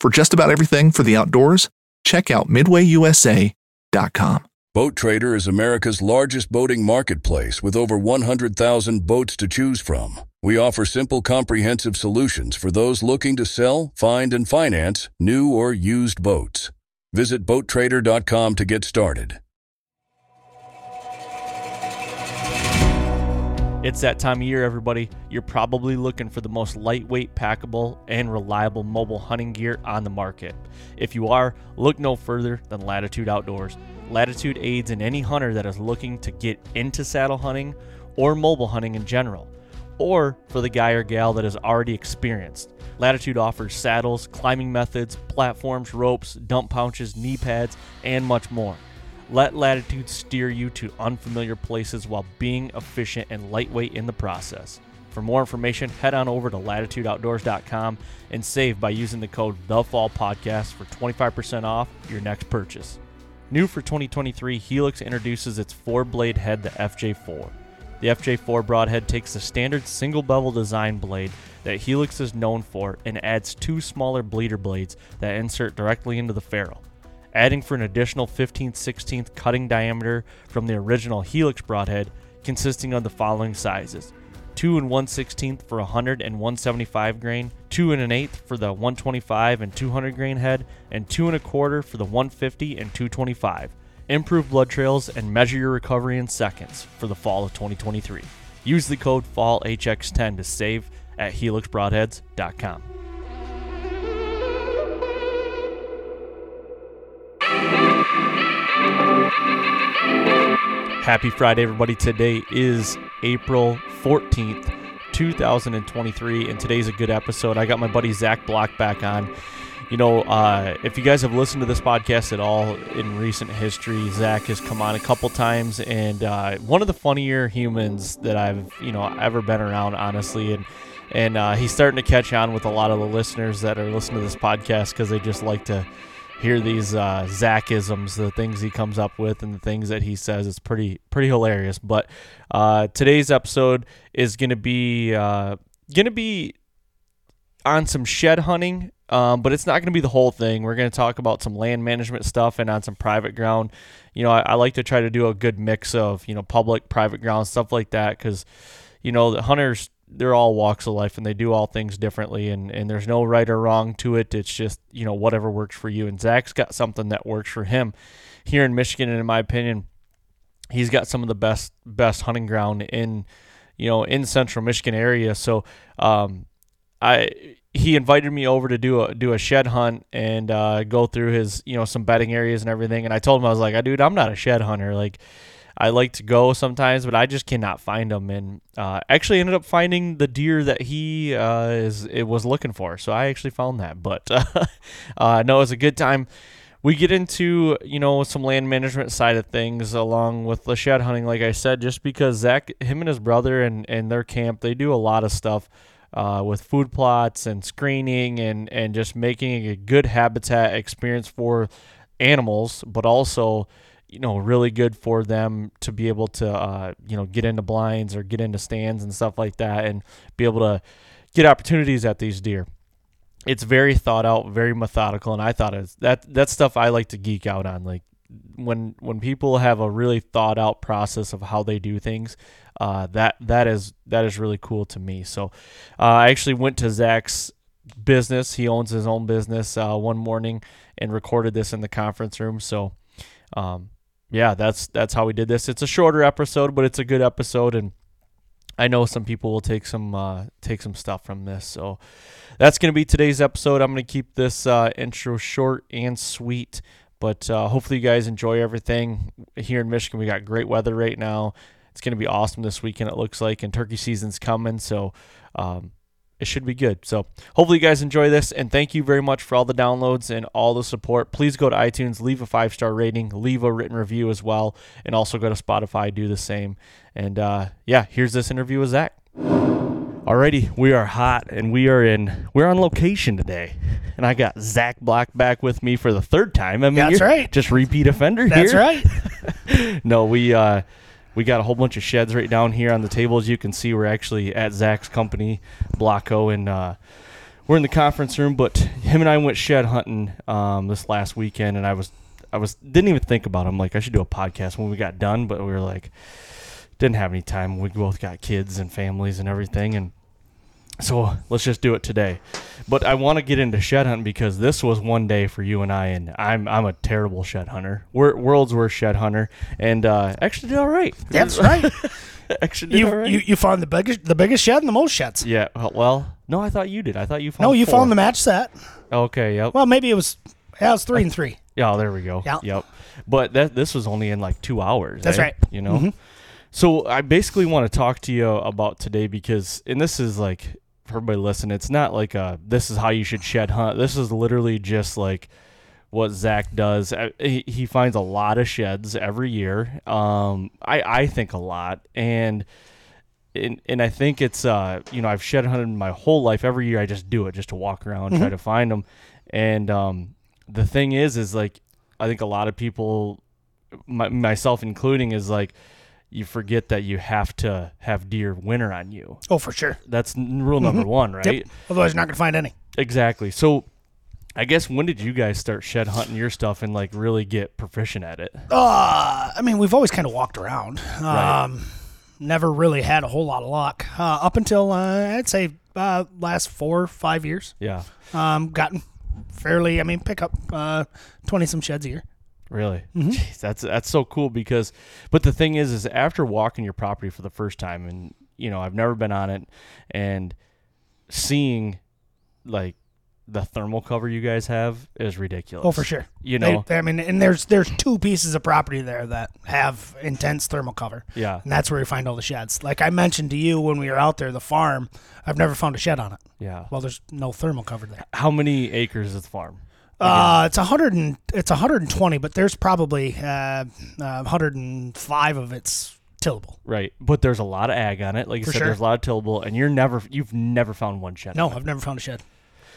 For just about everything for the outdoors, check out midwayusa.com. Boat Trader is America's largest boating marketplace with over 100,000 boats to choose from. We offer simple, comprehensive solutions for those looking to sell, find, and finance new or used boats. Visit BoatTrader.com to get started. It's that time of year, everybody. You're probably looking for the most lightweight, packable, and reliable mobile hunting gear on the market. If you are, look no further than Latitude Outdoors. Latitude aids in any hunter that is looking to get into saddle hunting or mobile hunting in general, or for the guy or gal that is already experienced. Latitude offers saddles, climbing methods, platforms, ropes, dump pouches, knee pads, and much more. Let Latitude steer you to unfamiliar places while being efficient and lightweight in the process. For more information, head on over to latitudeoutdoors.com and save by using the code TheFallPodcast for 25% off your next purchase. New for 2023, Helix introduces its four blade head, the FJ4. The FJ4 broadhead takes the standard single bevel design blade that Helix is known for and adds two smaller bleeder blades that insert directly into the ferrule adding for an additional 15 16th cutting diameter from the original Helix broadhead, consisting of the following sizes 2 and 1 16th for 100 and 175 grain, 2 and an eighth for the 125 and 200 grain head, and 2 and a quarter for the 150 and 225. Improve blood trails and measure your recovery in seconds for the fall of 2023. Use the code FALLHX10 to save at helixbroadheads.com. Happy Friday, everybody. Today is April 14th, 2023, and today's a good episode. I got my buddy Zack Block back on. You know, uh, if you guys have listened to this podcast at all in recent history, Zach has come on a couple times, and uh, one of the funnier humans that I've you know ever been around, honestly, and and uh, he's starting to catch on with a lot of the listeners that are listening to this podcast because they just like to hear these uh, Zachisms, the things he comes up with, and the things that he says. It's pretty pretty hilarious. But uh, today's episode is going to be uh, to be on some shed hunting. Um, but it's not going to be the whole thing. We're going to talk about some land management stuff and on some private ground. You know, I, I like to try to do a good mix of you know public, private ground stuff like that because you know the hunters they're all walks of life and they do all things differently and, and there's no right or wrong to it. It's just, you know, whatever works for you. And Zack's got something that works for him here in Michigan. And in my opinion, he's got some of the best, best hunting ground in, you know, in central Michigan area. So, um, I, he invited me over to do a do a shed hunt and uh, go through his you know some bedding areas and everything. And I told him I was like, I dude, I'm not a shed hunter. Like, I like to go sometimes, but I just cannot find them. And uh, actually ended up finding the deer that he uh, is it was looking for. So I actually found that. But uh, no, it was a good time. We get into you know some land management side of things along with the shed hunting, like I said, just because Zack, him and his brother and and their camp, they do a lot of stuff. Uh, with food plots and screening and, and just making a good habitat experience for animals, but also you know really good for them to be able to uh, you know get into blinds or get into stands and stuff like that and be able to get opportunities at these deer. It's very thought out very methodical and i thought it's that that's stuff i like to geek out on like when when people have a really thought out process of how they do things uh, that that is that is really cool to me. So uh, i actually went to zack's business. He owns his own business uh, one morning and recorded this in the conference room. So um, yeah, that's that's how we did this. It's a shorter episode, but it's a good episode, and I know some people will take some uh, take some stuff from this. So that's going to be today's episode. I'm going to keep this uh, intro short and sweet, but uh, hopefully you guys enjoy everything here in Michigan. We got great weather right now. It's going to be awesome this weekend. It looks like, and turkey season's coming. So um, it should be good. So hopefully you guys enjoy this, and thank you very much for all the downloads and all the support. Please go to iTunes, leave a five star rating, leave a written review as well, and also go to Spotify, do the same. And uh, yeah, here's this interview with Zack. Alrighty, we are hot and we are in we're on location today. And I got Zack Block back with me for the third time. I mean That's you're right. Just repeat offender That's here. right. No, we uh we got a whole bunch of sheds right down here on the table. As you can see, we're actually at Zack's company, Blocko, and uh, we're in the conference room. But him and I went shed hunting um, this last weekend, and I was I was didn't even think about. It. Like I should do a podcast when we got done, but we were like didn't have any time. We both got kids and families and everything, and so let's just do it today. But I want to get into shed hunting because this was one day for you and I, and I'm I'm a terrible shed hunter. We're world's worst shed hunter, and uh, actually did all right. That's right. actually did You, all right. you you found the biggest the biggest shed and the most sheds. yeah. uh, Well, no, I thought you did. I thought you found. No, you four. found the match set. Okay. Yep. Well, maybe it was. Yeah, it was three and three. Yeah, oh, there we go. Yeah. Yep. But that this was only in like two hours. That's eh? right. You know. So I basically want to talk to you about today because, and this is like for everybody listening, it's not like a this is how you should shed hunt. This is literally just like what Zack does. Uh, He, he finds a lot of sheds every year. Um, I I think a lot and. And, and I think it's uh you know I've shed hunted my whole life every year I just do it just to walk around try to find them and um the thing is is like i think a lot of people my, myself including is like you forget that you have to have deer winter on you Oh, for sure. that's rule number one right Yep. Otherwise, you're not gonna find any. exactly so i guess when did you guys start shed hunting your stuff and like really get proficient at it Uh, I mean, we've always kind of walked around. Right. Um, never really had a whole lot of luck uh, up until uh, I'd say uh, last four five years. yeah Um, gotten fairly. I mean, pick up uh, twenty some sheds a year. Really? Mm-hmm. Jeez, that's that's so cool because but the thing is is after walking your property for the first time and you know, I've never been on it and seeing like the thermal cover you guys have is ridiculous. Oh, for sure. You They- know. I mean, and there's there's two pieces of property there that have intense thermal cover. yeah. And that's where you find all the sheds. Like I mentioned to you when we were out there, the farm, I've never found a shed on it. Yeah. Well, there's no thermal cover there. How many acres is the farm? Uh, it's a hundred and it's 120, but there's probably uh, uh, 105 of it's tillable. Right. But there's a lot of ag on it. Like you For said, sure. there's a lot of tillable and you're never you've never found one shed. No. I've never found a shed.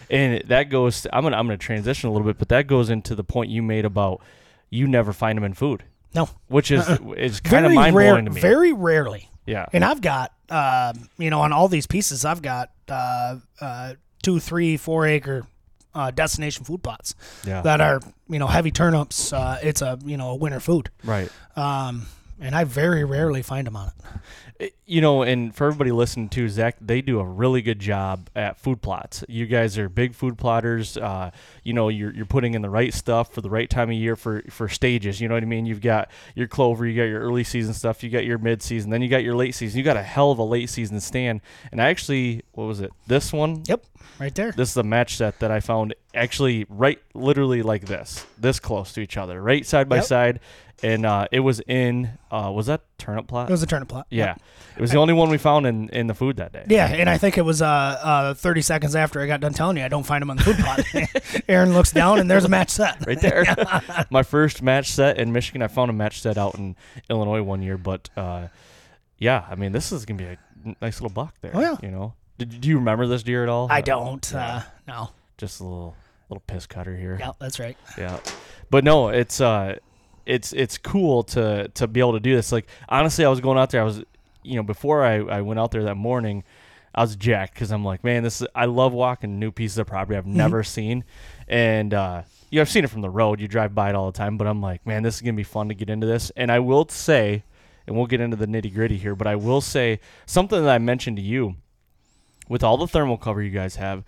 And that goes I'm gonna I'm gonna transition a little bit, but that goes into the point you made about you never find them in food. No, Which is is kind of mind rare. blowing to me. Very rarely. yeah. And I've got, uh, you know, on all these pieces, I've got uh, uh, two, three, four acre uh, destination food plots Yeah. that are, you know, heavy turnips. Uh, it's a, you know, a winter food. Right. Um, and I very rarely find them on it. You know, and for everybody listening to Zack, they do a really good job at food plots. You guys are big food plotters. Uh, you know, you're you're putting in the right stuff for the right time of year for for stages. You know what I mean? You've got your clover, you got your early season stuff, you got your mid season, then you got your late season. You got a hell of a late season stand. And I actually, what was it? This one. Yep, right there. This is a match set that I found actually right, literally like this, this close to each other, right side by Yep. side, and uh, it was in. Uh, was that turnip plot? It was a turnip plot. Yeah, Yep. it was the only one we found in, in the food that day. Yeah, and I think it was uh, uh, 30 seconds after I got done telling you I don't find them on the food plot. Aaron looks down and there's a match set. Right there. My first match set in Michigan. I found a match set out in Illinois one year, but uh, yeah, I mean, this is gonna be a nice little buck there. Oh, yeah. you know. Did, do you remember this deer at all? I don't. Uh, no. Just a little little piss cutter here. Yeah, that's right. Yeah. But no, it's uh it's it's cool to to be able to do this. Like honestly, I was going out there. I was you know before I I went out there that morning, I was jacked because I'm like, man, this is I love walking new pieces of property I've never seen, and uh, you know I've seen it from the road. You drive by it all the time, but I'm like, man, this is gonna be fun to get into this. And I will say, and we'll get into the nitty gritty here, but I will say something that I mentioned to you with all the thermal cover you guys have,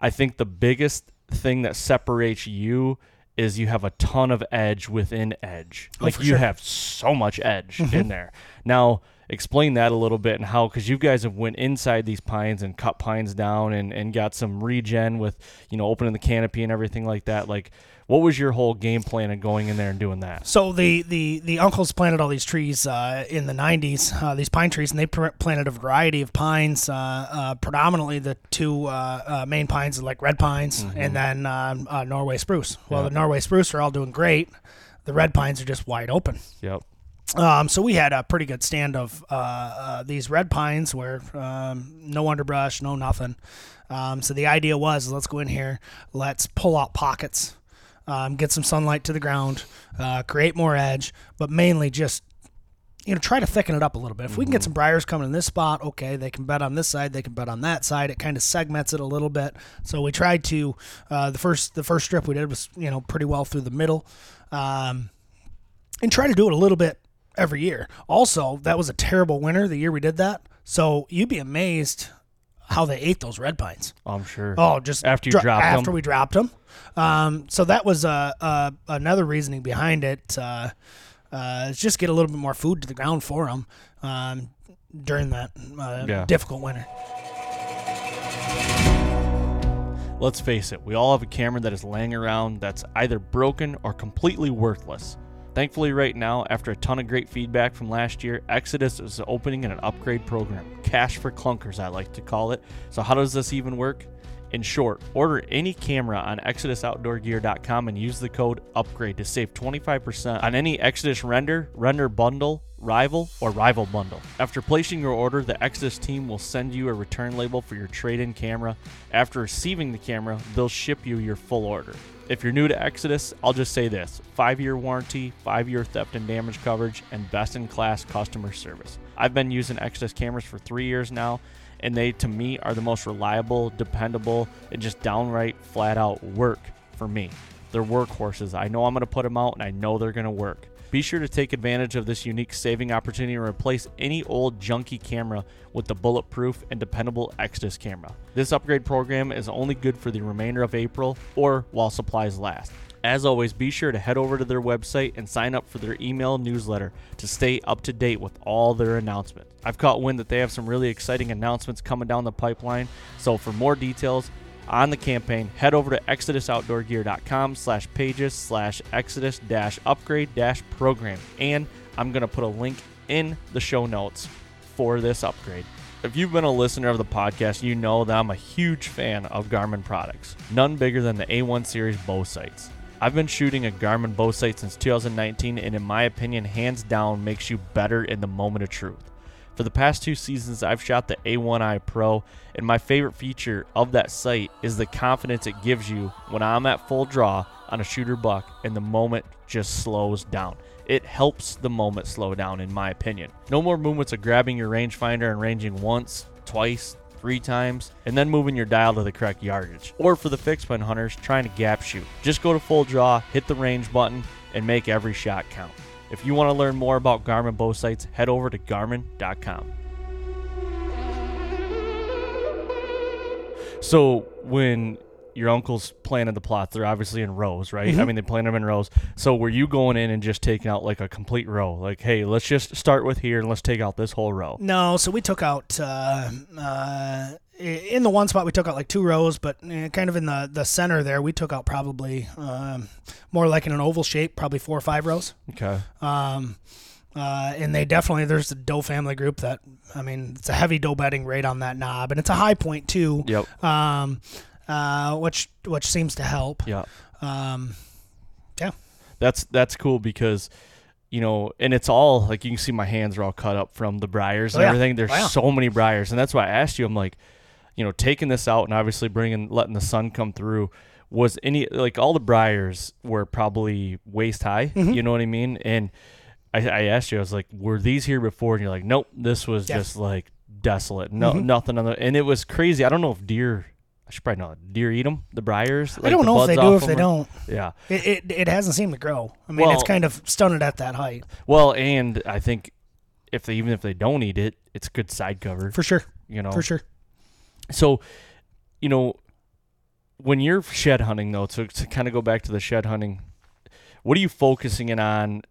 I think the biggest thing that separates you is you have a ton of edge within edge. Oh, Like you sure. have so much edge in mm-hmm. there. Now, explain that a little bit and how because you guys have went inside these pines and cut pines down and, and got some regen with you know opening the canopy and everything like that like what was your whole game plan of going in there and doing that So the the the uncles planted all these trees uh, in the '90s, uh, these pine trees, and they pr- planted a variety of pines. Uh, uh, predominantly, the two uh, uh, main pines, like red pines, and then um, uh, Norway spruce. Well, Yeah. the Norway spruce are all doing great. The red pines are just wide open. yep Um, so we had a pretty good stand of uh, uh, these red pines where um, no underbrush, no nothing. Um, so the idea was let's go in here, let's pull out pockets, um, get some sunlight to the ground, uh, create more edge, but mainly just you know try to thicken it up a little bit. If we can get some briars coming in this spot, okay, they can bet on this side, they can bet on that side. It kind of segments it a little bit. So we tried to uh, the first the first strip we did was you know pretty well through the middle. Um, and try to do it a little bit every year. Also, that was a terrible winter the year we did that. So you'd be amazed how they ate those red pines. i'm sure Oh, just After you dro- dropped 'em? after we dropped them. Um, so that was uh, uh, another reasoning behind it. Uh, uh, is just get a little bit more food to the ground for them um, during that uh, Yeah. difficult winter. Let's face it, we all have a camera that is laying around that's either broken or completely worthless. Thankfully, right now, after a ton of great feedback from last year, Exodus is opening an upgrade program. Cash for clunkers, I like to call it. So, how does this even work? In short, order any camera on ExodusOutdoorGear.com and use the code UPGRADE to save 25% on any Exodus render, render bundle, rival, or rival bundle. After placing your order, the Exodus team will send you a return label for your trade in camera. After receiving the camera, they'll ship you your full order. If you're new to Exodus, I'll just say this five year warranty, five year theft and damage coverage, and best in class customer service. I've been using Exodus cameras for three years now, and they, to me, are the most reliable, dependable, and just downright flat out work for me. They're workhorses. I know I'm going to put them out, and I know they're going to work. Be sure to take advantage of this unique saving opportunity and replace any old junky camera with the bulletproof and dependable Exodus camera. This upgrade program is only good for the remainder of April or while supplies last. As always, be sure to head over to their website and sign up for their email newsletter to stay up to date with all their announcements. I've caught wind that they have some really exciting announcements coming down the pipeline, so for more details on the campaign, head over to exodusoutdoorgear.com slash pages slash exodus dash upgrade dash program. And I'm going to put a link in the show notes for this upgrade. If you've been a listener of the podcast, you know that I'm a huge fan of Garmin products, none bigger than the A1 series bow sights. I've been shooting a Garmin bow sight since 2019, and in my opinion, hands down makes you better in the moment of truth. For the past two seasons, I've shot the A1i Pro, and my favorite feature of that sight is the confidence it gives you when I'm at full draw on a shooter buck and the moment just slows down. It helps the moment slow down, in my opinion. No more movements of grabbing your rangefinder and ranging once, twice, three times, and then moving your dial to the correct yardage. Or for the fixed pin hunters trying to gap shoot, just go to full draw, hit the range button, and make every shot count. If you want to learn more about Garmin bow sights, head over to garmin.com. So when your uncles planted the plots, they're obviously in rows, right? I mean, they planted them in rows. So were you going in and just taking out like a complete row? Like, hey, let's just start with here and let's take out this whole row. No, so we took out uh, uh, in the one spot we took out like two rows, but uh, kind of in the the center there we took out probably um, more like in an oval shape, probably four or five rows. Okay. Um, uh, and they definitely there's the doe family group that I mean it's a heavy doe bedding rate on that knob, and it's a high point too. Yep. Um, uh, which which seems to help. Yeah. Um, yeah. That's that's cool because you know, and it's all like you can see my hands are all cut up from the briars and Oh, yeah. everything. There's Oh, yeah. so many briars, and that's why I asked you. I'm like, you know, taking this out and obviously bringing letting the sun come through was any like all the briars were probably waist high. Mm-hmm. You know what I mean? And I, I asked you, I was like, were these here before? And you're like, nope, this was Yeah. just like desolate. No, Mhm. nothing on the. And it was crazy. I don't know if deer. I should probably know. Deer eat them, the briars. I don't know if they do if they or- don't. Yeah. It, it it hasn't seemed to grow. I mean, it's kind of stunted at that height Well, and I think if they even if they don't eat it, it's good side cover. for sure. you know. For sure. So, you know, when you're shed hunting though, to, to kind of go back to the shed hunting, what are you focusing in on?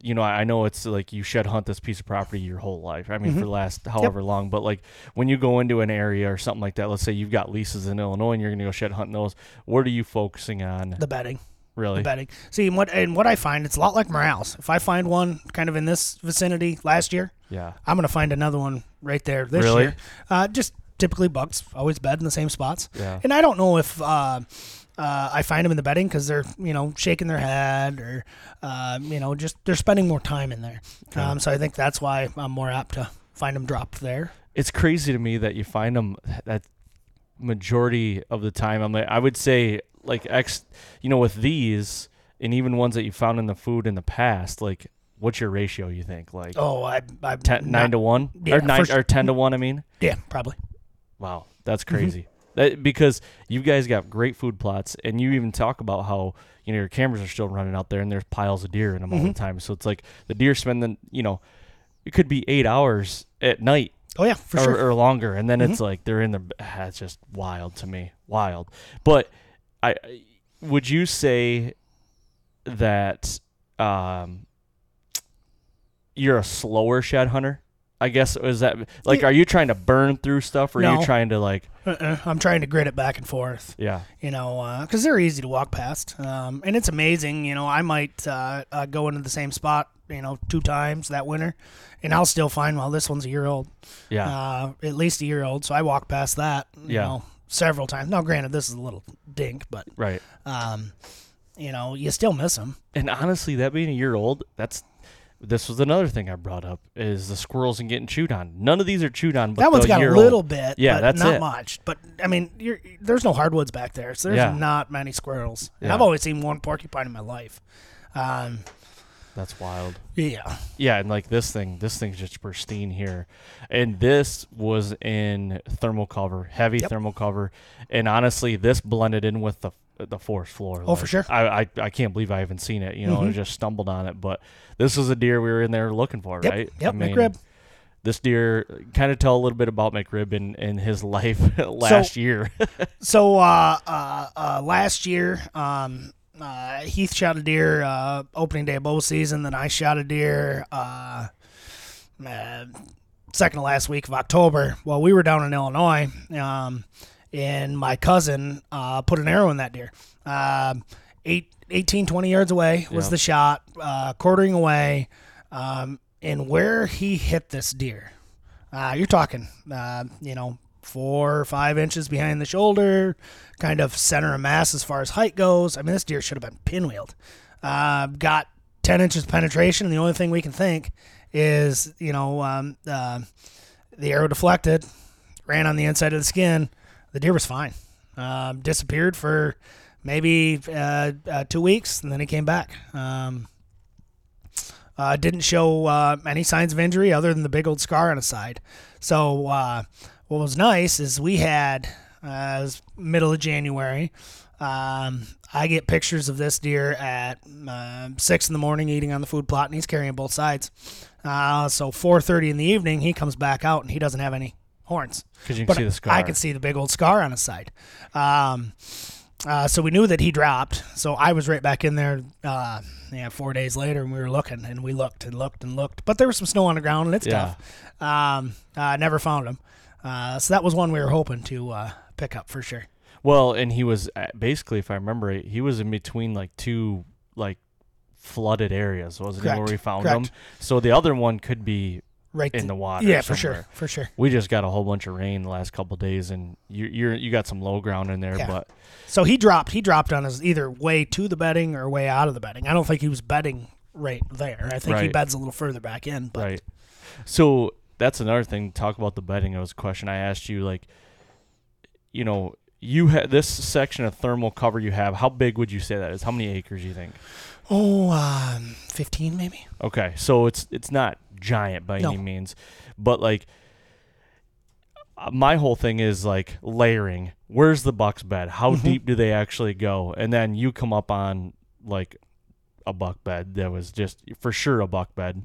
you know, I know it's like you shed hunt this piece of property your whole life. I mean, Mm-hmm. for the last however long, but like when you go into an area or something like that, let's say you've got leases in Illinois and you're going to go shed hunt those, what are you focusing on? The bedding. really? The bedding. See, and what and what I find, it's a lot like morels. If I find one kind of in this vicinity last year, Yeah. I'm gonna find another one right there this Really? year. Uh, just typically bucks always bed in the same spots. Yeah. And I don't know if uh, uh, I find them in the bedding because they're you know shaking their head or uh, you know just they're spending more time in there. Um, so I think that's why I'm more apt to find them dropped there. It's crazy to me that you find them that majority of the time. I'm like, I would say like X, you know, with these and even ones that you found in the food in the past, like what's your ratio you think? Like Oh, I, I ten, nine to one Yeah, or nine or 10 to one, I mean? yeah, probably. Wow, that's Mm-hmm. crazy. That, because you guys got great food plots, and you even talk about how you know your cameras are still running out there, and there's piles of deer in them all Mm-hmm. the time. So it's like the deer spend the you know, it could be eight hours at night Oh yeah, for or, sure. Mm-hmm. or longer, and then it's like they're in the. ah, It's just wild to me, wild. But I I- would you say that um, you're a slower shed hunter? I guess is that like, are you trying to burn through stuff, or are No. you trying to like, Uh-uh. I'm trying to grit it back and forth. yeah, you know, because they're easy to walk past. Um, and it's amazing, you know, I might uh, uh, go into the same spot, you know, two times that winter, and I'll still find, well, this one's a year old, yeah, uh, at least a year old. So I walk past that, you Yeah. know, several times. Now, granted, this is a little dink, but, right. um, you know, you still miss them. And honestly, that being a year old, that's this was another thing I brought up is the squirrels and getting chewed on. None of these are chewed on, but that one's got a little old, bit, Yeah, but that's not it. much. But I mean, you're, there's no hardwoods back there, so there's Yeah. not many squirrels. Yeah. I've always seen one porcupine in my life. Um, That's wild. yeah, Yeah, and like this thing, this thing's just pristine here, and this was in thermal cover, heavy Yep. thermal cover, and honestly, this blended in with the the forest floor. Oh, for sure. Mm-hmm. I, I I can't believe I haven't seen it. You know, I just stumbled on it, but this was a deer we were in there looking for, Yep, right? yep, I mean, McRib. This deer kind of tell a little bit about McRib in, in his life last year. So uh, uh, uh, last year, um, uh, Heath shot a deer uh, opening day of bow season. Then I shot a deer uh, uh, second to last week of October. Well, we were down in Illinois, um, and my cousin uh, put an arrow in that deer. Um, eight, 18, 20 yards away was Yeah. the shot, uh, quartering away. Um, and where he hit this deer, uh, you're talking, uh, you know, four or five inches behind the shoulder, kind of center of mass as far as height goes. I mean, this deer should have been pinwheeled. Uh, got 10 inches penetration, and the only thing we can think is, you know, um, uh, the arrow deflected, ran on the inside of the skin. The deer was fine. Um, disappeared for maybe uh, uh, two weeks, and then he came back. Um, uh, didn't show uh, any signs of injury other than the big old scar on his side. So uh, what was nice is we had uh, was middle of January. Um, I get pictures of this deer at uh, six in the morning eating on the food plot, and he's carrying both sides. So 4:30 in the evening, he comes back out, and he doesn't have any horns. 'Cause you can But see the scar. I could see the big old scar on his side. Um, uh, so we knew that he dropped. So I was right back in there. Uh, yeah, four days later, and we were looking, and we looked and looked and looked. But there was some snow on the ground, and it's Yeah. tough. Um, uh, never found him. Uh, so that was one we were hoping to uh, pick up for sure. Well, and he was basically, if I remember it, he was in between like two like flooded areas, wasn't he, where we found correct. him? So the other one could be Right in the water. Yeah, for somewhere. sure, for sure. We just got a whole bunch of rain the last couple days, and you you're you got some low ground in there, Yeah. but So he dropped. He dropped on his either way to the bedding or way out of the bedding. I don't think he was bedding right there. I think he Right. beds a little further back in. But right. So that's another thing. Talk about the bedding. It was a question I asked you. Like, you know, you had this section of thermal cover you have. How big would you say that is? How many acres you think? oh, um, fifteen maybe. Okay, so it's it's not giant by No. any means, but like uh, my whole thing is like layering. Where's the buck's bed? How Mm-hmm. deep do they actually go? And then you come up on like a buck bed that was just for sure a buck bed.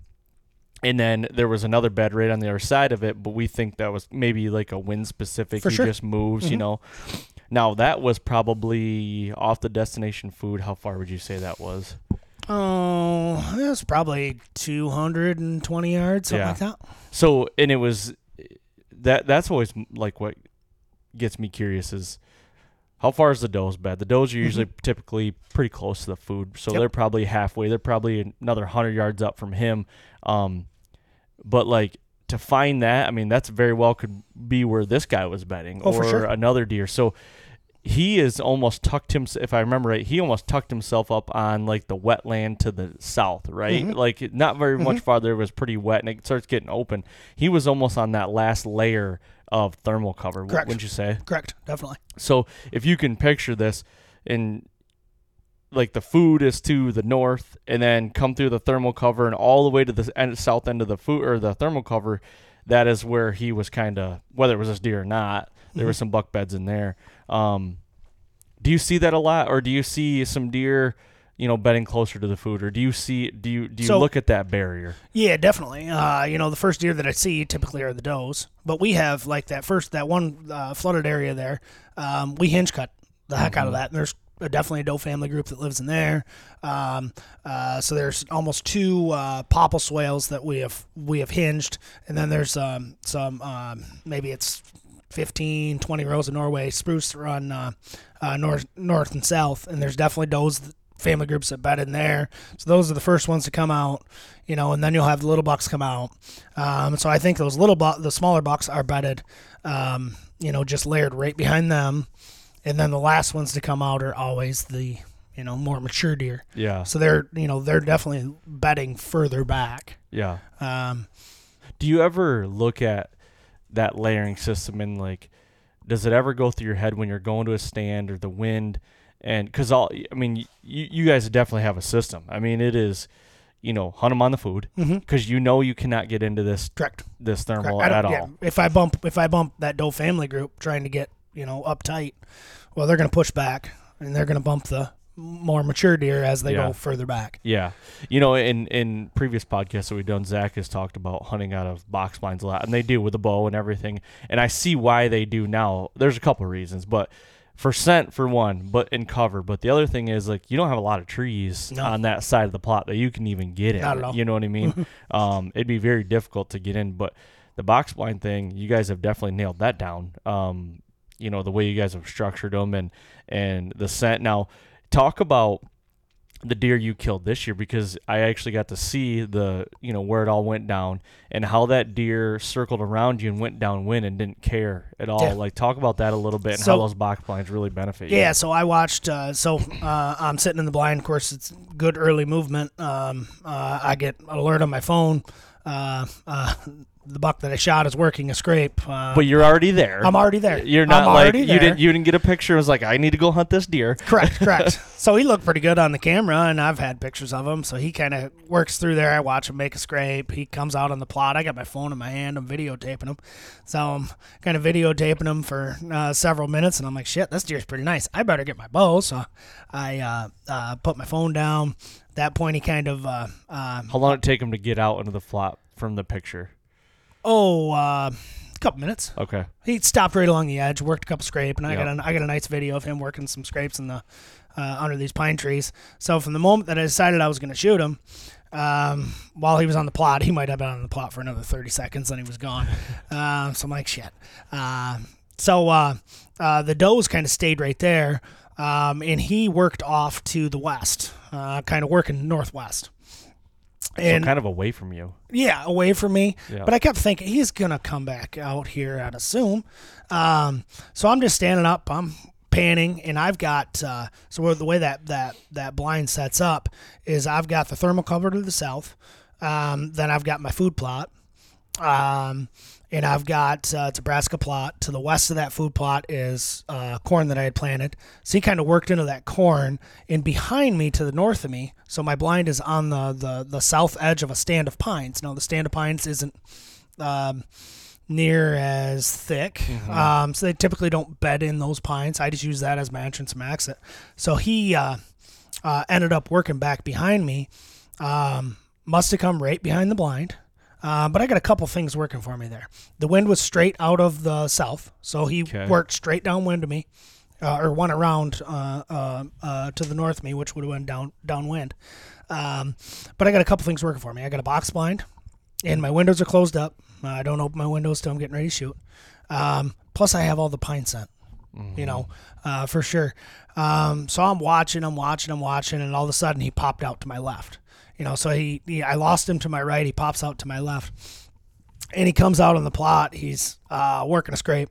And then there was another bed right on the other side of it, but we think that was maybe like a wind specific. For he sure. just moves, you Mhm. know. Now that was probably off the destination food. How far would you say that was? Oh, that's probably 220 yards, something Yeah. like that. So and it was that that's always like what gets me curious is how far is the doe's bed? The does are usually typically pretty close to the food, so Yep. they're probably halfway. They're probably another hundred yards up from him. Um, but like to find that, I mean, that's very well could be where this guy was betting Oh, or for sure. another deer. So he is almost tucked himself If I remember right, he almost tucked himself up on like the wetland to the south, right? Mhm. Like not very much farther. It was pretty wet, and it starts getting open. He was almost on that last layer of thermal cover. Correct. Wouldn't you say? Correct, definitely. So if you can picture this, and like the food is to the north, and then come through the thermal cover and all the way to the end, south end of the food or the thermal cover, that is where he was kind of whether it was this deer or not. There were some buck beds in there. Um, do you see that a lot, or do you see some deer? You know, bedding closer to the food, or do you see? Do you do you So- look at that barrier? Yeah, definitely. Uh, you know, the first deer that I see typically are the does, but we have like that first that one uh, flooded area there. Um, we hinge cut the heck out of that. And there's definitely a doe family group that lives in there. Um, uh, so there's almost two uh, popple swales that we have we have hinged, and then there's um, some um, maybe it's 15, 20 rows of Norway spruce run uh, uh, north north and south, and there's definitely those family groups that bed in there. So those are the first ones to come out, you know, and then you'll have the little bucks come out. Um, so I think those little bu- the smaller bucks are bedded, um, you know, just layered right behind them, and then the last ones to come out are always the you know more mature deer. Yeah, So they're you know they're definitely bedding further back. yeah. Um, Do you ever look at that layering system and like, does it ever go through your head when you're going to a stand or the wind? And because all, I mean, you, you guys definitely have a system. I mean, it is, you know, hunt them on the food mm-hmm. because you know you cannot get into this correct. this thermal don't- at yeah, all. if I bump if I bump that doe family group trying to get you know uptight, well they're going to push back and they're going to bump the more mature deer as they Yeah. go further back. Yeah, you know, in in previous podcasts that we've done, Zack has talked about hunting out of box blinds a lot, and they do with a bow and everything. And I see why they do now. There's a couple of reasons, but for scent for one, but in cover. But the other thing is like you don't have a lot of trees No. on that side of the plot that you can even get in. Not at all. You know what I mean? um, it'd be very difficult to get in. But the box blind thing, you guys have definitely nailed that down. Um, you know the way you guys have structured them and and the scent. Now, talk about the deer you killed this year because I actually got to see the you know where it all went down and how that deer circled around you and went downwind and didn't care at all. Yeah. Like talk about that a little bit and So- how those box blinds really benefit you. Yeah, so I watched. Uh, so uh, I'm sitting in the blind. Of course, it's good early movement. Um, uh, I get alert on my phone. Uh, uh, the buck that I shot is working a scrape. Uh, But you're already there. I'm already there. You're not I'm like you there. didn't you didn't get a picture. It was like I need to go hunt this deer. Correct, correct. so he looked pretty good on the camera, and I've had pictures of him. So he kind of works through there. I watch him make a scrape. He comes out on the plot. I got my phone in my hand. I'm videotaping him. So I'm kind of videotaping him for uh, several minutes, and I'm like, shit, this deer's pretty nice. I better get my bow. So I uh, uh, put my phone down. At that point, he kind of, uh, uh, How long did it take him to get out into the flop from the picture? Oh, uh, a couple minutes. Okay. he stopped right along the edge, worked a couple scrape, and I Yeah. got a, I got a nice video of him working some scrapes in the uh, under these pine trees. So from the moment that I decided I was going to shoot him, um, while he was on the plot, he might have been on the plot for another thirty seconds, then he was gone. uh, so I'm like, shit. Uh, so uh, uh, the does kind of stayed right there, um, and he worked off to the west, uh, kind of working northwest. And so kind of away from you. yeah, away from me. Yeah. But I kept thinking he's gonna come back out here. I'd assume. Um, so I'm just standing up. I'm panning, and I've got uh, so the way that that that blind sets up is I've got the thermal cover to the south. Um, then I've got my food plot. Um, and I've got uh, a brassica plot. To the west of that food plot is uh, corn that I had planted. So he kind of worked into that corn. And behind me, to the north of me, so my blind is on the, the, the south edge of a stand of pines. Now, the stand of pines isn't um, near as thick. Um, so they typically don't bed in those pines. I just use that as my entrance and my exit. So he uh, uh, ended up working back behind me. Um, must have come right behind the blind. Uh, but I got a couple things working for me there. The wind was straight out of the south, so he Okay. worked straight downwind to me, uh, or went around uh, uh, uh, to the north of me, which would have went down downwind. Um, but I got a couple things working for me. I got a box blind, and my windows are closed up. I don't open my windows till I'm getting ready to shoot. Um, plus, I have all the pine scent, mm-hmm. you know, uh, for sure. Um, so I'm watching, I'm watching, I'm watching, and all of a sudden he popped out to my left. You know, so he, he I lost him to my right. He pops out to my left, and he comes out on the plot. He's uh, working a scrape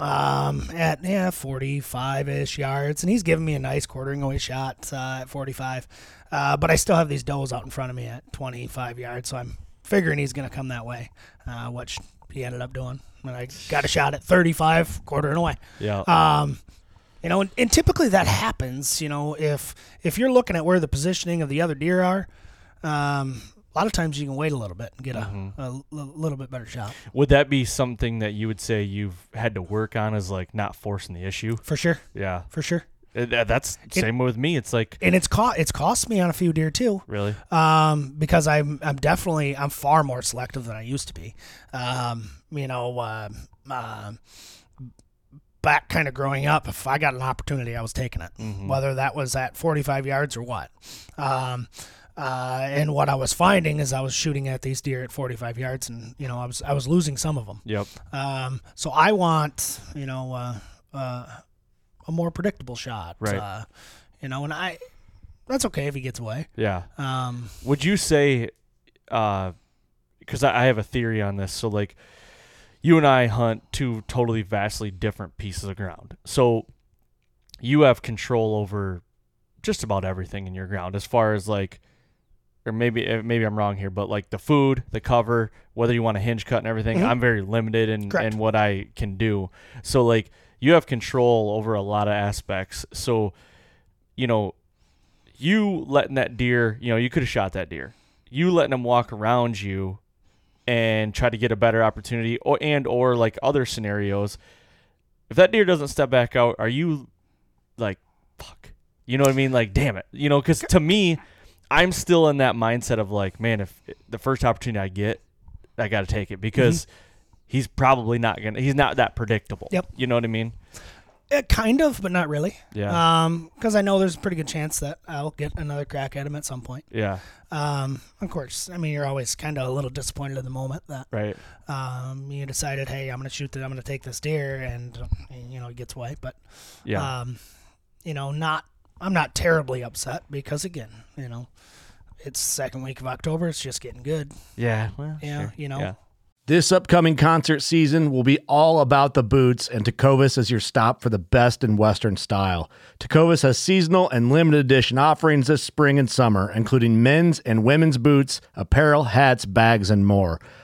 um, at yeah 45 ish yards, and he's giving me a nice quartering away shot uh, at 45. Uh, but I still have these does out in front of me at 25 yards, so I'm figuring he's going to come that way, uh, which he ended up doing. And I got a shot at 35, quartering away. Yeah. Um, you know, and, and, typically that happens. You know, if if you're looking at where the positioning of the other deer are, um, a lot of times you can wait a little bit and get a, mm-hmm. a, a, little bit better shot. Would that be something that you would say you've had to work on as like not forcing the issue? For sure. Yeah. For sure. It, uh, that's same it, with me. It's like, and it's cost it's cost me on a few deer too. Really? Um, because I'm I'm definitely I'm far more selective than I used to be. Um, you know, uh, uh, back kind of growing up, if I got an opportunity, I was taking it, mm-hmm. whether that was at 45 yards or what. Um, uh, and what I was finding is I was shooting at these deer at 45 yards, and you know I was I was losing some of them. Yep. Um, so I want you know uh, uh, a more predictable shot. Right. Uh, you know, and I that's okay if he gets away. Yeah. Um, Would you say, because uh, I, I have a theory on this, so like you and I hunt two totally vastly different pieces of ground. So you have control over just about everything in your ground as far as like or maybe eh, maybe I'm wrong here, but like the food, the cover, whether you want a hinge cut and everything, mm-hmm. I'm very limited in, in what I can do. So like you have control over a lot of aspects. So, you know, you letting that deer, you know, you could have shot that deer. You letting them walk around you and try to get a better opportunity or and or like other scenarios. If that deer doesn't step back out, are you like fuck? You know what I mean? Like damn it. You know, cuz to me I'm still in that mindset of like, man, if the first opportunity I get, I got to take it because mm-hmm. he's probably not gonna. He's not that predictable. Yep. You know what I mean? Uh, kind of, but not really. Yeah. Um, because I know there's a pretty good chance that I'll get another crack at him at some point. Yeah. Um, of course. I mean, you're always kind of a little disappointed in the moment that right. Um, you decided, hey, I'm gonna shoot that. I'm gonna take this deer, and, and you know, it gets away. But yeah. Um, you know, not. I'm not terribly upset because again, you know, it's second week of October. It's just getting good. Yeah. Well, yeah. Sure. You know. Yeah. This upcoming concert season will be all about the boots, and Tecovas is your stop for the best in Western style. Tecovas has seasonal and limited edition offerings this spring and summer, including men's and women's boots, apparel, hats, bags, and more.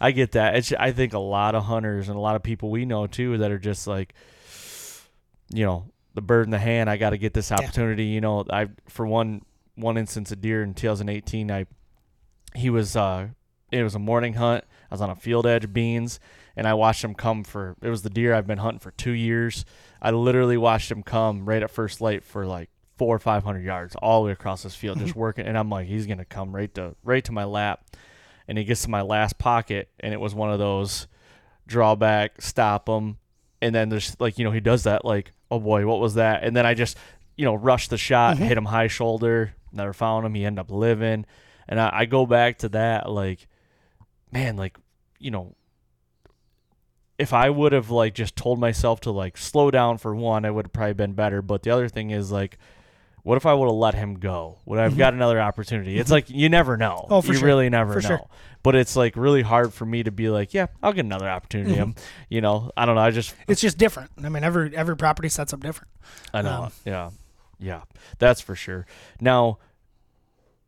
I get that. It's I think a lot of hunters and a lot of people we know too that are just like, you know, the bird in the hand. I got to get this opportunity. You know, I for one one instance, a deer in 2018. I he was uh, it was a morning hunt. I was on a field edge beans, and I watched him come for. It was the deer I've been hunting for two years. I literally watched him come right at first light for like four or five hundred yards all the way across this field, just working. And I'm like, he's gonna come right to right to my lap, and he gets to my last pocket, and it was one of those drawback, stop him, and then there's like you know he does that like oh boy what was that, and then I just you know rushed the shot, mm-hmm. hit him high shoulder, never found him. He ended up living, and I, I go back to that like, man, like you know if I would have like just told myself to like slow down for one, I would have probably been better. But the other thing is like, what if I would have let him go? Would I have got another opportunity? It's like you never know. Mm-hmm. Oh, for you sure. really never For know. sure. But it's like really hard for me to be like, yeah, I'll get another opportunity. Mm-hmm. You know, I don't know. I just It's just different. I mean, every every property sets up different. I know. Um, yeah. Yeah. That's for sure. Now,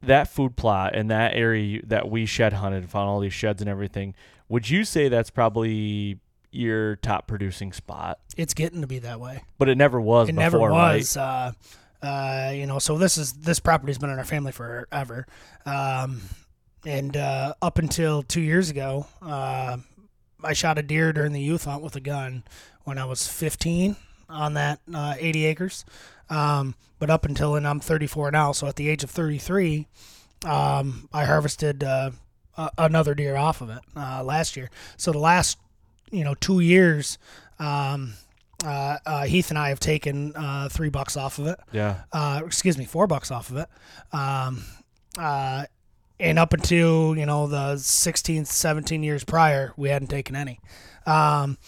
that food plot and that area that we shed hunted and found all these sheds and everything, would you say that's probably your top producing spot? It's getting to be that way. But it never was It before, never right? was. Uh, uh, you know, so this is this property's been in our family forever, um, and uh, up until two years ago, uh, I shot a deer during the youth hunt with a gun when I was 15 on that uh, 80 acres. Um, but up until and I'm 34 now, so at the age of 33, um, I harvested uh, another deer off of it uh, last year. So the last, you know, two years. Um, uh, uh, Heath and I have taken uh, three bucks off of it. Yeah. Uh, excuse me, four bucks off of it. Um, uh, and up until you know the 16, 17 years prior, we hadn't taken any. Um,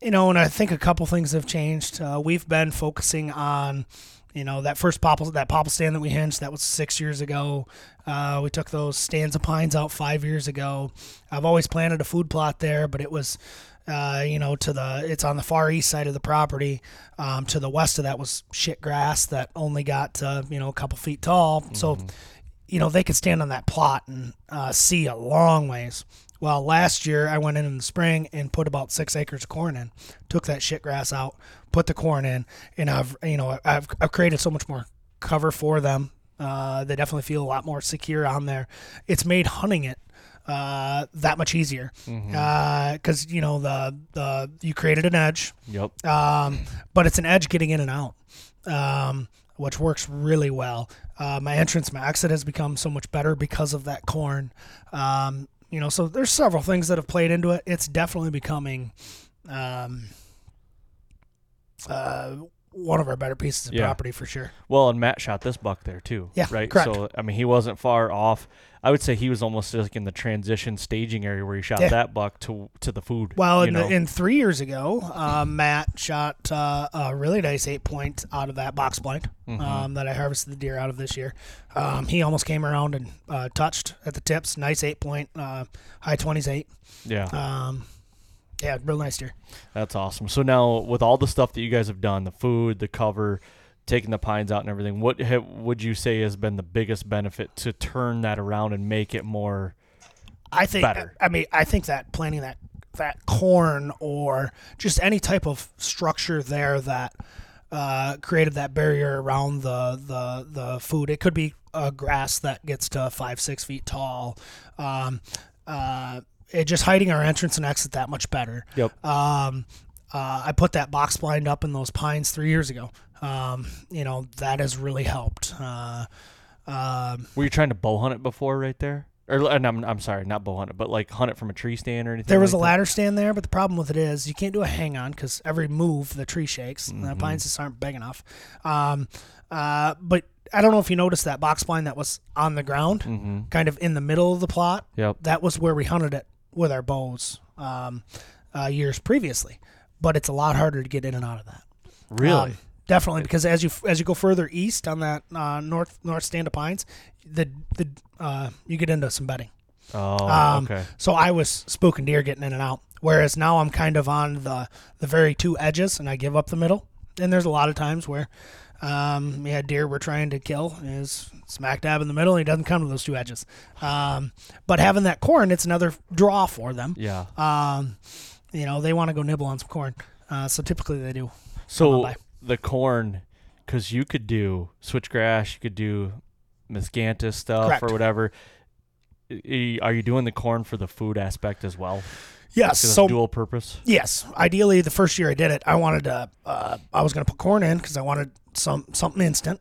you know, and I think a couple things have changed. Uh, we've been focusing on, you know, that first popple that popple stand that we hinged. That was six years ago. Uh, we took those stands of pines out five years ago. I've always planted a food plot there, but it was, uh, you know, to the it's on the far east side of the property. Um, to the west of that was shit grass that only got uh, you know a couple feet tall. So, you know, they could stand on that plot and uh, see a long ways. Well, last year I went in in the spring and put about six acres of corn in, took that shit grass out, put the corn in, and I've you know I've I've created so much more cover for them. Uh, they definitely feel a lot more secure on there. It's made hunting it uh, that much easier because you know the the you created an edge, Yep. um, but it's an edge getting in and out, um, which works really well. Uh, my entrance, my exit has become so much better because of that corn. Um, you know, so there's several things that have played into it. It's definitely becoming um, uh, one of our better pieces of Yeah. property for sure. Well, and Matt shot this buck there too. Yeah, Right. correct. So I mean, he wasn't far off. I would say he was almost like in the transition staging area where he shot Yeah. that buck to to the food. Well, in, know? in three years ago, uh, Matt shot uh, a really nice eight point out of that box blind Mm-hmm. um, that I harvested the deer out of this year. Um, he almost came around and uh, touched at the tips. Nice eight point, uh, high twenties eight. yeah. Um, yeah, real nice deer. That's awesome. So now, with all the stuff that you guys have done, the food, the cover, taking the pines out, and everything, what ha- would you say has been the biggest benefit to turn that around and make it more? I think. better. I mean, I think that planting that that corn or just any type of structure there that uh, created that barrier around the the the food. It could be a grass that gets to five six feet tall. Um, uh, it just hiding our entrance and exit that much better. Yep. Um, uh, I put that box blind up in those pines three years ago. Um, you know that has really helped. Uh, um, Were you trying to bow hunt it before, right there? Or and I'm I'm sorry, not bow hunt it, but like hunt it from a tree stand or anything. There was like a that? ladder stand there, but the problem with it is you can't do a hang on because every move the tree shakes. Mm-hmm. The pines just aren't big enough. Um, uh, but I don't know if you noticed that box blind that was on the ground, Mm-hmm. kind of in the middle of the plot. Yep. That was where we hunted it with our bows um, uh, years previously. But it's a lot harder to get in and out of that. Really? Um, definitely, because as you as you go further east on that uh, north north stand of pines, the the uh, you get into some bedding. oh, Um, okay. So I was spooking deer getting in and out. Whereas now I'm kind of on the the very two edges, and I give up the middle. And there's a lot of times where Um, yeah, deer we're trying to kill is smack dab in the middle. And he doesn't come to those two edges. Um, but having that corn, it's another draw for them. Yeah. Um, you know, they want to go nibble on some corn. Uh, so typically they do. So the corn, because you could do switchgrass, you could do miscanthus stuff Correct. or whatever. Are you doing the corn for the food aspect as well? Yes. So dual purpose. Yes, ideally, the first year I did it, I wanted to. Uh, I was going to put corn in because I wanted some something instant.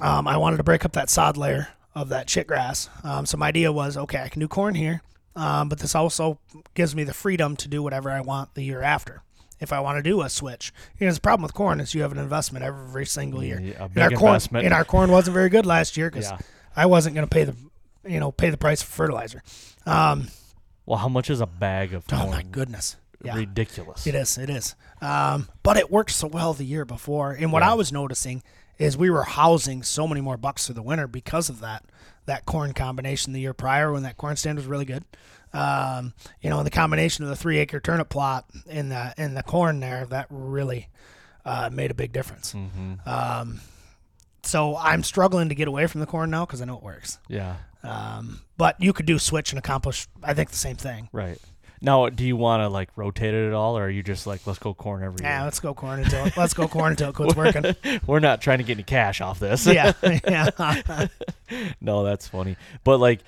Um, I wanted to break up that sod layer of that shit grass. Um, so my idea was, okay, I can do corn here, um, but this also gives me the freedom to do whatever I want the year after. If I want to do a switch, you know, the problem with corn is you have an investment every single year. Yeah, a And our corn, investment. and our corn wasn't very good last year because Yeah. I wasn't going to pay the, you know, pay the price for fertilizer. Um, Well, how much is a bag of corn? oh my goodness, yeah. Ridiculous. It is. It is. Um, but it worked so well the year before. And what Yeah. I was noticing is we were housing so many more bucks through the winter because of that that corn combination the year prior when that corn stand was really good. Um, you know, the combination of the three acre turnip plot in the in the corn there that really uh, made a big difference. Mm-hmm. Um, so I'm struggling to get away from the corn now because I know it works. Yeah. Um, but you could do switch and accomplish, I think, the same thing. Right. Now, do you want to like rotate it at all, or are you just like, let's go corn every Yeah, year? let's go corn until let's go corn until it quits working. We're not trying to get any cash off this. yeah, yeah. no, that's funny. But like,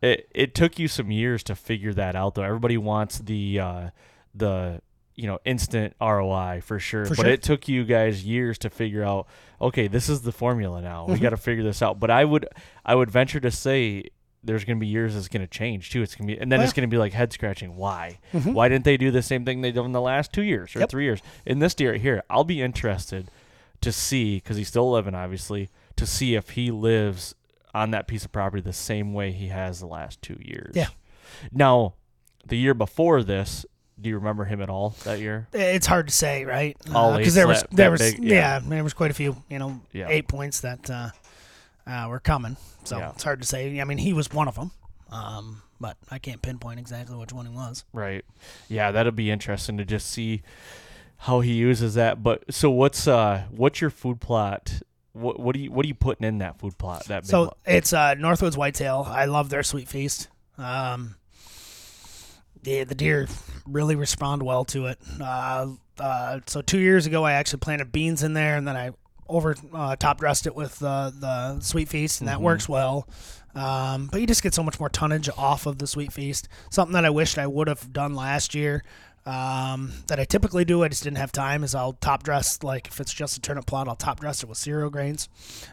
it it took you some years to figure that out, though. Everybody wants the uh, the you know instant ROI for sure, For but sure. it took you guys years to figure out. Okay, this is the formula now. Mm-hmm. We got to figure this out. But I would I would venture to say. There's gonna be years it's gonna change too. It's gonna be, and then Oh, it's yeah. gonna be like head scratching. Why? Mhm. Why didn't they do the same thing they did in the last two years or Yep. three years? In this deer here, I'll be interested to see because he's still living, obviously, to see if he lives on that piece of property the same way he has the last two years. Yeah. Now, the year before this, do you remember him at all that year? It's hard to say, right? Because eights there was there was big, yeah. yeah. there was quite a few, you know, Yeah. eight points that uh, uh, were coming. So Yeah. it's hard to say. I mean, he was one of them, um, but I can't pinpoint exactly which one he was. Right. Yeah, that'll be interesting to just see how he uses that. But so what's uh what's your food plot? What what are you what are you putting in that food plot? That So it's uh, Northwoods Whitetail. I love their sweet feast. Um, the the deer really respond well to it. Uh, uh, so two years ago, I actually planted beans in there, and then I over uh, top dressed it with uh, the sweet feast, and that Mhm. works well. Um, but you just get so much more tonnage off of the sweet feast. Something that I wished I would have done last year. Um, that I typically do, I just didn't have time. Is I'll top dress like if it's just a turnip plot, I'll top dress it with cereal grains.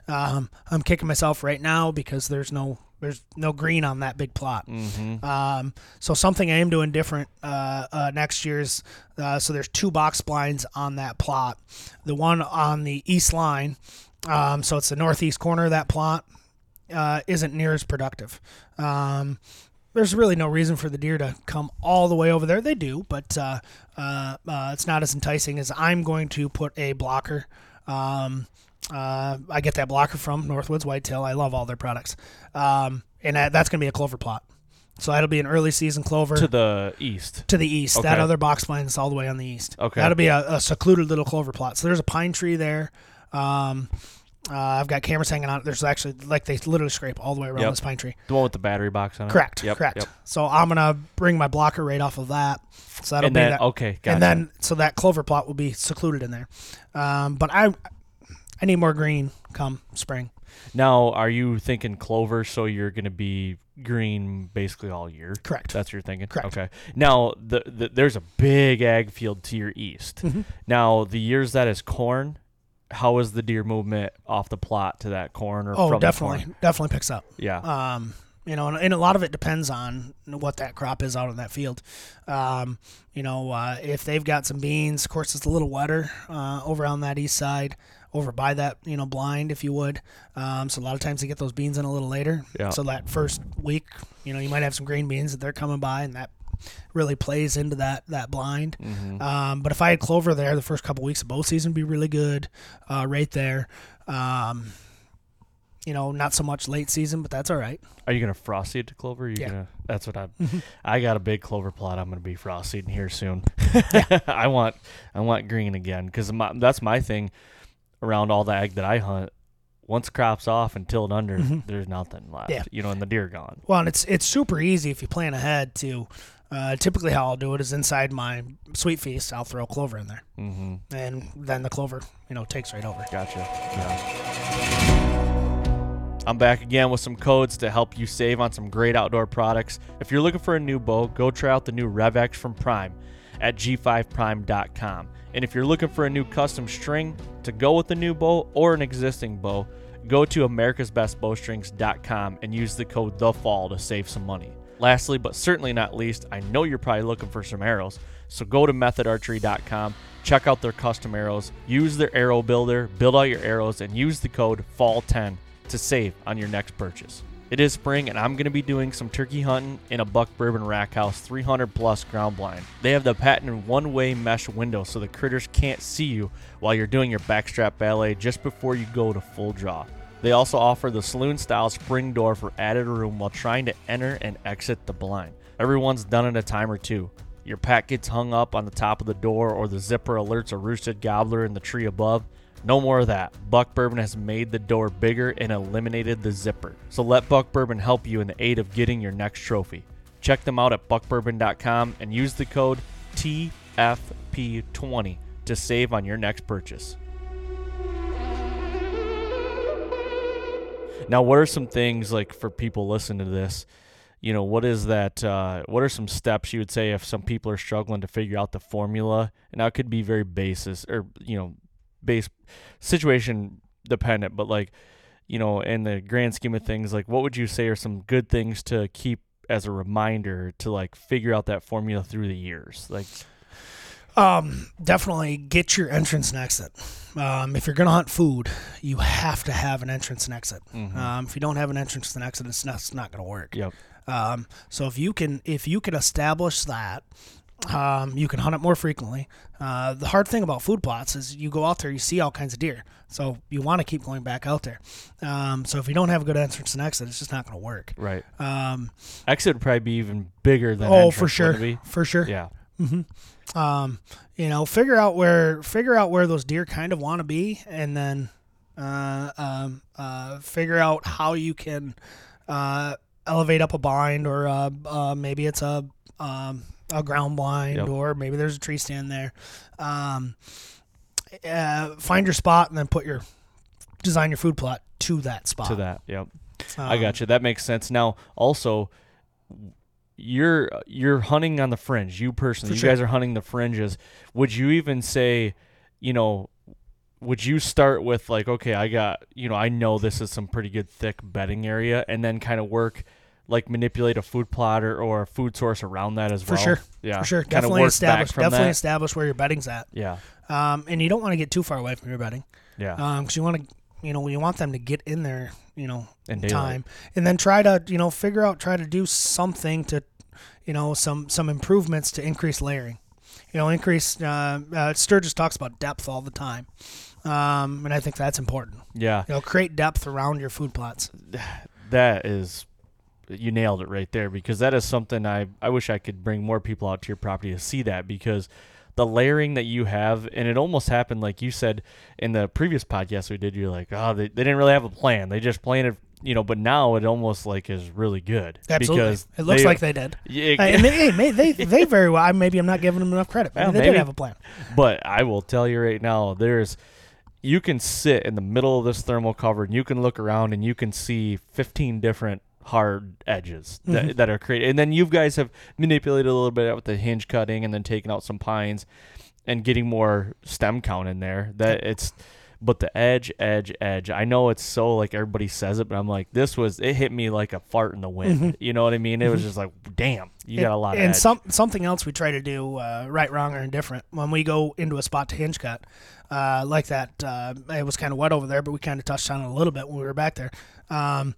Um, I'm kicking myself right now because there's no there's no green on that big plot. Mhm. Um, so something I am doing different uh, uh, next year's. Uh, so there's two box blinds on that plot. The one on the east line, um, so it's the northeast corner of that plot, uh, isn't near as productive. Um, there's really no reason for the deer to come all the way over there. They do, but uh, uh, uh, it's not as enticing as I'm going to put a blocker. Um, uh, I get that blocker from Northwoods Whitetail. I love all their products, um, and that, that's going to be a clover plot. So that'll be an early season clover to the east. to the east. That other box blind is all the way on the east. Okay. That'll be a, a secluded little clover plot. So there's a pine tree there. Um, uh, I've got cameras hanging on. it. There's actually like they literally scrape all the way around Yep. this pine tree. The one with the battery box on it. Correct. Yep. correct. Yep. So I'm gonna bring my blocker right off of that. So that'll And be then that. okay, gotcha. And then so that clover plot will be secluded in there. Um, but I I need more green come spring. Now, are you thinking clover? So you're going to be green basically all year. Correct. That's what you're thinking. Correct. Okay. Now, the, the there's a big ag field to your east. Mhm. Now, the years that is corn, how is the deer movement off the plot to that corn or Oh, from definitely, The corn? definitely picks up. Yeah. Um, you know, and, and a lot of it depends on what that crop is out in that field. Um, you know, uh, if they've got some beans, of course, it's a little wetter uh, over on that east side, over by that you know blind, if you would. Um, so a lot of times they get those beans in a little later. Yeah. So that first week, you know, you might have some green beans that they're coming by, and that really plays into that that blind. Mhm. Um, but if I had clover there, the first couple weeks of both season would be really good, uh, right there. Um, you know, not so much late season, but that's all right. Are you gonna frost seed to clover? Are you Yeah. gonna? That's what I'm. Mhm. I got a big clover plot. I'm gonna be frost seeding here soon. I want I want green again because that's my thing. around all the ag that I hunt, once crops off and tilled under, there's nothing left. Yeah. You know, and the deer gone. Well, and it's it's super easy if you plan ahead to. Uh, typically, how I'll do it is inside my sweet feast, I'll throw clover in there, Mm-hmm. and then the clover, you know, takes right over. Gotcha. Yeah. I'm back again with some codes to help you save on some great outdoor products. If you're looking for a new bow, go try out the new RevX from Prime at g5prime.com. And if you're looking for a new custom string to go with the new bow or an existing bow, go to americasbestbowstrings.com and use the code THEFALL to save some money. Lastly, but certainly not least, I know you're probably looking for some arrows, so go to methodarchery.com, check out their custom arrows, use their arrow builder, build out your arrows, and use the code FALL10 to save on your next purchase. It is spring, and I'm going to be doing some turkey hunting in a Buck Bourbon Rack House 300 plus ground blind. They have the patented one way mesh window so the critters can't see you while you're doing your backstrap ballet just before you go to full draw. They also offer the saloon style spring door for added room while trying to enter and exit the blind. Everyone's done it a time or two. Your pack gets hung up on the top of the door, or the zipper alerts a roosted gobbler in the tree above. No more of that. Buck Bourbon has made the door bigger and eliminated the zipper. So let Buck Bourbon help you in the aid of getting your next trophy. Check them out at buckbourbon.com and use the code TFP20 to save on your next purchase. Now, what are some things like for people listening to this? You know, what is that? Uh, what are some steps you would say if some people are struggling to figure out the formula? And that could be very basis or you know, base situation dependent, but like, you know, in the grand scheme of things, like what would you say are some good things to keep as a reminder to like figure out that formula through the years? Like, Um, definitely get your entrance and exit. Um, if you're gonna hunt food, you have to have an entrance and exit. Um, if you don't have an entrance and exit, it's not, it's not gonna work. yep, Um, so if you can if you can establish that, um, you can hunt it more frequently. Uh, the hard thing about food plots is you go out there, you see all kinds of deer, so you want to keep going back out there. Um, so if you don't have a good entrance and exit, it's just not going to work. right. Um, Exit would probably be even bigger than oh, entrance, for sure, for sure. Yeah, um, you know, figure out where figure out where those deer kind of want to be, and then uh, um, uh, figure out how you can uh, elevate up a blind, or uh, uh, maybe it's a um, a ground blind, Yep. or maybe there's a tree stand there. Um, uh, find your spot, and then put your design your food plot to that spot. to that. Yep. I Um, got you. That makes sense. Now, also, you're you're hunting on the fringe. You personally, For you sure. guys are hunting the fringes. Would you even say, you know, would you start with like, okay, I got, you know, I know this is some pretty good thick bedding area, and then kind of work. Like manipulate a food plotter or a food source around that as For well. For sure. yeah, For sure, Kinda definitely work establish definitely that. establish where your bedding's at. Yeah, Um, and you don't want to get too far away from your bedding. yeah, Um, because you want to, you know, you want them to get in there, you know, In time, and then try to, you know, figure out, try to do something to, you know, some some improvements to increase layering. You know, increase. Uh, uh, Sturgis talks about depth all the time, um, and I think that's important. yeah. You know, create depth around your food plots. that is you nailed it right there because that is something I I wish I could bring more people out to your property to see that because the layering that you have and it almost happened like you said in the previous podcast we did you're like oh they, they didn't really have a plan they just planted you know but now it almost like is really good Absolutely, because it looks they- like they did. yeah, and they, hey, they they very well. Maybe I'm not giving them enough credit. Maybe Well, they maybe. did have a plan. But I will tell you right now, there's you can sit in the middle of this thermal cover and you can look around and you can see 15 different hard edges that, Mm-hmm. that are created. And then you guys have manipulated a little bit with the hinge cutting and then taking out some pines and getting more stem count in there. That it's but the edge, edge, edge. I know it's so like everybody says it, but I'm like, this was it hit me like a fart in the wind. You know what I mean? It was just like, damn, you got a lot of Mm-hmm. and some something else we try to do uh, right, wrong, or indifferent when we go into a spot to hinge cut, uh, like that. Uh, it was kind of wet over there, but we kind of touched on it a little bit when we were back there. Um,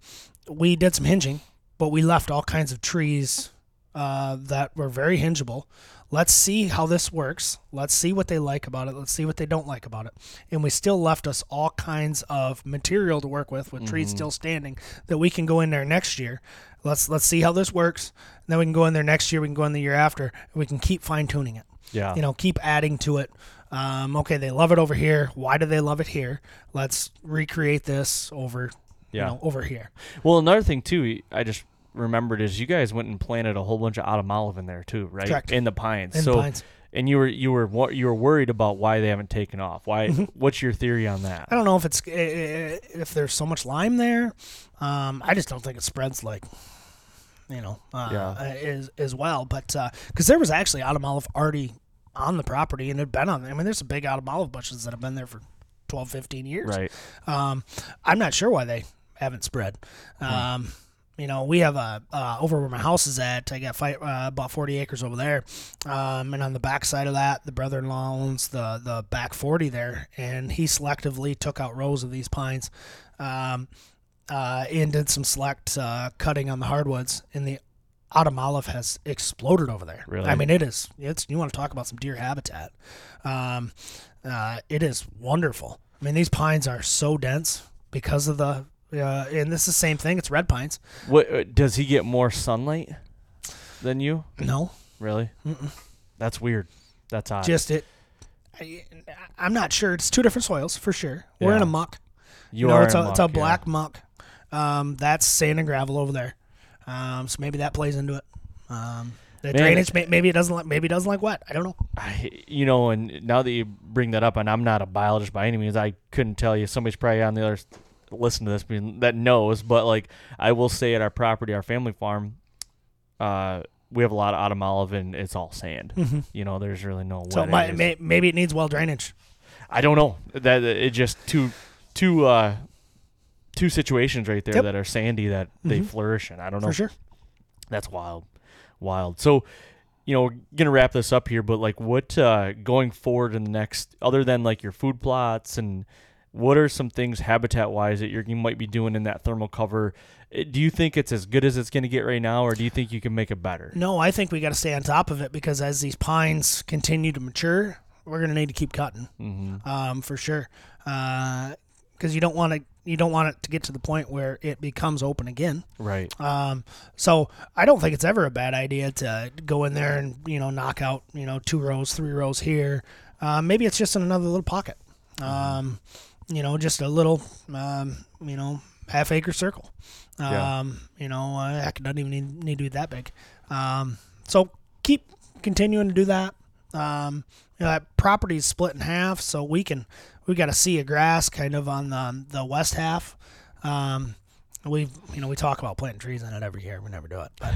we did some hinging, but we left all kinds of trees uh, that were very hingeable. Let's see how this works. Let's see what they like about it. Let's see what they don't like about it. And we still left us all kinds of material to work with, with trees still standing, that we can go in there next year. Let's let's see how this works. And then we can go in there next year. We can go in the year after, and we can keep fine tuning it yeah. you know keep adding to it Um, okay, they love it over here. Why do they love it here? Let's recreate this over, Yeah. you know, over here. Well, another thing too, I just remembered is you guys went and planted a whole bunch of autumn olive in there too, right? Correct. In the pines. In so, pines. and you were you were you were worried about why they haven't taken off. Why? Mm-hmm. What's your theory on that? I don't know if it's if there's so much lime there. Um, I just don't think it spreads like, you know, uh, Yeah. as as well. But because there was actually autumn olive already on the property and it had been on. There. I mean, there's some big autumn olive bushes that have been there for 12, 15 years. Right. Um, I'm not sure why they haven't spread. Um, you know, we have a uh, over where my house is at. I got fi- uh, about 40 acres over there, um, and on the back side of that, the brother-in-law owns the the back 40 there, and he selectively took out rows of these pines, um, uh, and did some select uh, cutting on the hardwoods. And the autumn olive has exploded over there. Really? I mean, it is. It's you want to talk about some deer habitat. Um, uh, it is wonderful. I mean, these pines are so dense because of the. Uh, and this is the same thing. It's red pines. What uh, does he get more sunlight than you? No, Really? That's weird. That's odd. just it. I, I'm not sure. It's two different soils for sure. We're in a muck. you know, are it's a, it's a muck, yeah. black muck. Um, that's sand and gravel over there. Um, so maybe that plays into it. Um, the Man, drainage, may, maybe it doesn't like, maybe it doesn't like wet. I don't know. I, you know, and now that you bring that up, and I'm not a biologist by any means, I couldn't tell you. Somebody's probably on the other listen to this being- that knows, but like I will say, at our property, our family farm, uh, we have a lot of autumn olive, and it's all sand. You know, there's really no So it may, maybe it needs well drainage. I don't know. That it just two, two, uh, two situations right there Yep. that are sandy that they flourish in. I don't know. For sure. That's wild, wild. So, you know, we're gonna wrap this up here, but like, what uh, going forward in the next, other than like your food plots, and what are some things habitat wise that you might be doing in that thermal cover? Uh, Do you think it's as good as it's gonna get right now, or do you think you can make it better? No, I think we got to stay on top of it because as these pines continue to mature, we're going to need to keep cutting, Mm-hmm. um, for sure. Because you don't want to you don't want it to get to the point where it becomes open again. Right. Um, so I don't think it's ever a bad idea to go in there and you know knock out you know two rows, three rows here. Uh, maybe it's just in another little pocket. Um, you know, just a little um, you know half acre circle. Yeah. Um, you know, uh, heck, it doesn't even need, need to be that big. Um, so keep continuing to do that. Um, you know, that property is split in half, so we can we got a sea of grass kind of on the the west half. Um, we you know we talk about planting trees in it every year. We never do it, but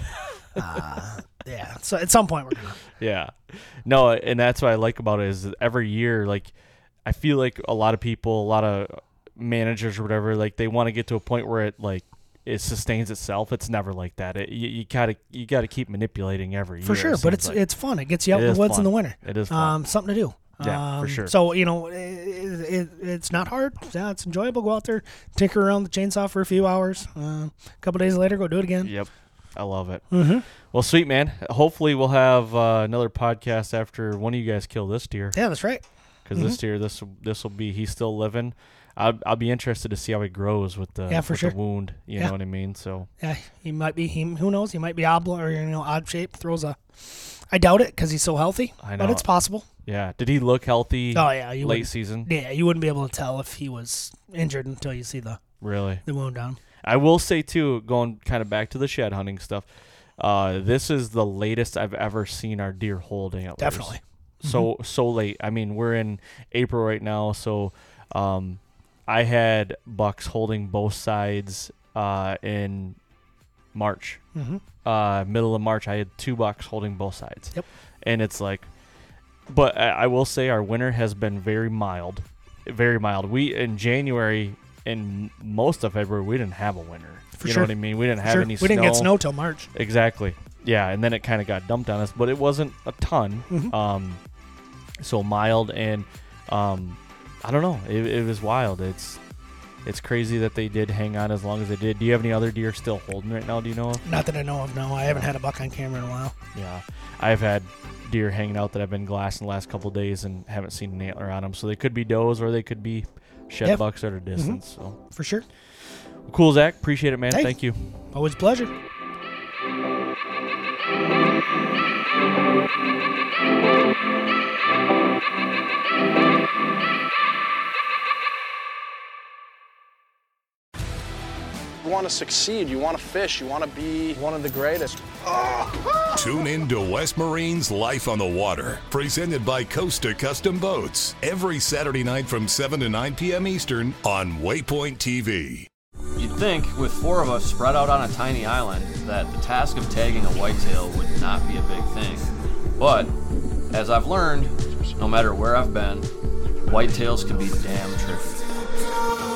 uh, yeah. So at some point we're gonna. Yeah. No, and that's what I like about it is every year, like, I feel like a lot of people, a lot of managers or whatever, like they want to get to a point where it like it sustains itself. It's never like that. It, you, you gotta you gotta keep manipulating every year. For sure, it but it's like. it's fun. It gets you out in the woods in the winter. It is fun. um, something to do. Yeah, for Um, sure. So you know, it, it, it's not hard. Yeah, it's enjoyable. Go out there, tinker around the chainsaw for a few hours. Uh, a couple days later, go do it again. Yep. I love it. Mm-hmm. Well, sweet man. Hopefully, we'll have uh, another podcast after one of you guys kill this deer. Yeah, that's right. Because this deer, this this will be he's still living. I'll, I'll be interested to see how he grows with the Yeah, for with sure. the wound. You Yeah. know what I mean? So Yeah, he might be. He who knows? He might be oblong or you know odd shape. Throws a. I doubt it because he's so healthy. I know. But it's possible. yeah, did he look healthy? Oh yeah, you late season. Yeah, you wouldn't be able to tell if he was injured until you see the Really? the wound him. I will say too, going kind of back to the shed hunting stuff. Uh, this is the latest I've ever seen our deer holding antlers. Definitely. So so late. I mean, we're in April right now, so um, I had bucks holding both sides uh, in March. Mm-hmm. Uh, middle of March, I had two bucks holding both sides. Yep. And it's like, but I, I will say our winter has been very mild, very mild. We in January and most of February we didn't have a winter. For you sure. know what I mean? We didn't have Sure. any. We didn't get snow till March. Exactly. Yeah, and then it kind of got dumped on us, but it wasn't a ton. Mhm. Um, so mild and um, I don't know. It, it was wild. It's it's crazy that they did hang on as long as they did. Do you have any other deer still holding right now? Do you know? of? Not that I know of. No, I haven't had a buck on camera in a while. Yeah, I've had deer hanging out that I've been glassing the last couple days and haven't seen an antler on them. So they could be does or they could be shed Yeah. bucks at a distance. So For sure. cool, Zack. Appreciate it, man. Hey. Thank you. Always a pleasure. Want to succeed. You want to fish. You want to be one of the greatest. Tune in to West Marine's Life on the Water, presented by Costa Custom Boats, every Saturday night from 7 to 9 p.m. Eastern on Waypoint TV. You'd think, with four of us spread out on a tiny island, that the task of tagging a whitetail would not be a big thing. But, as I've learned, no matter where I've been, whitetails can be damn tricky.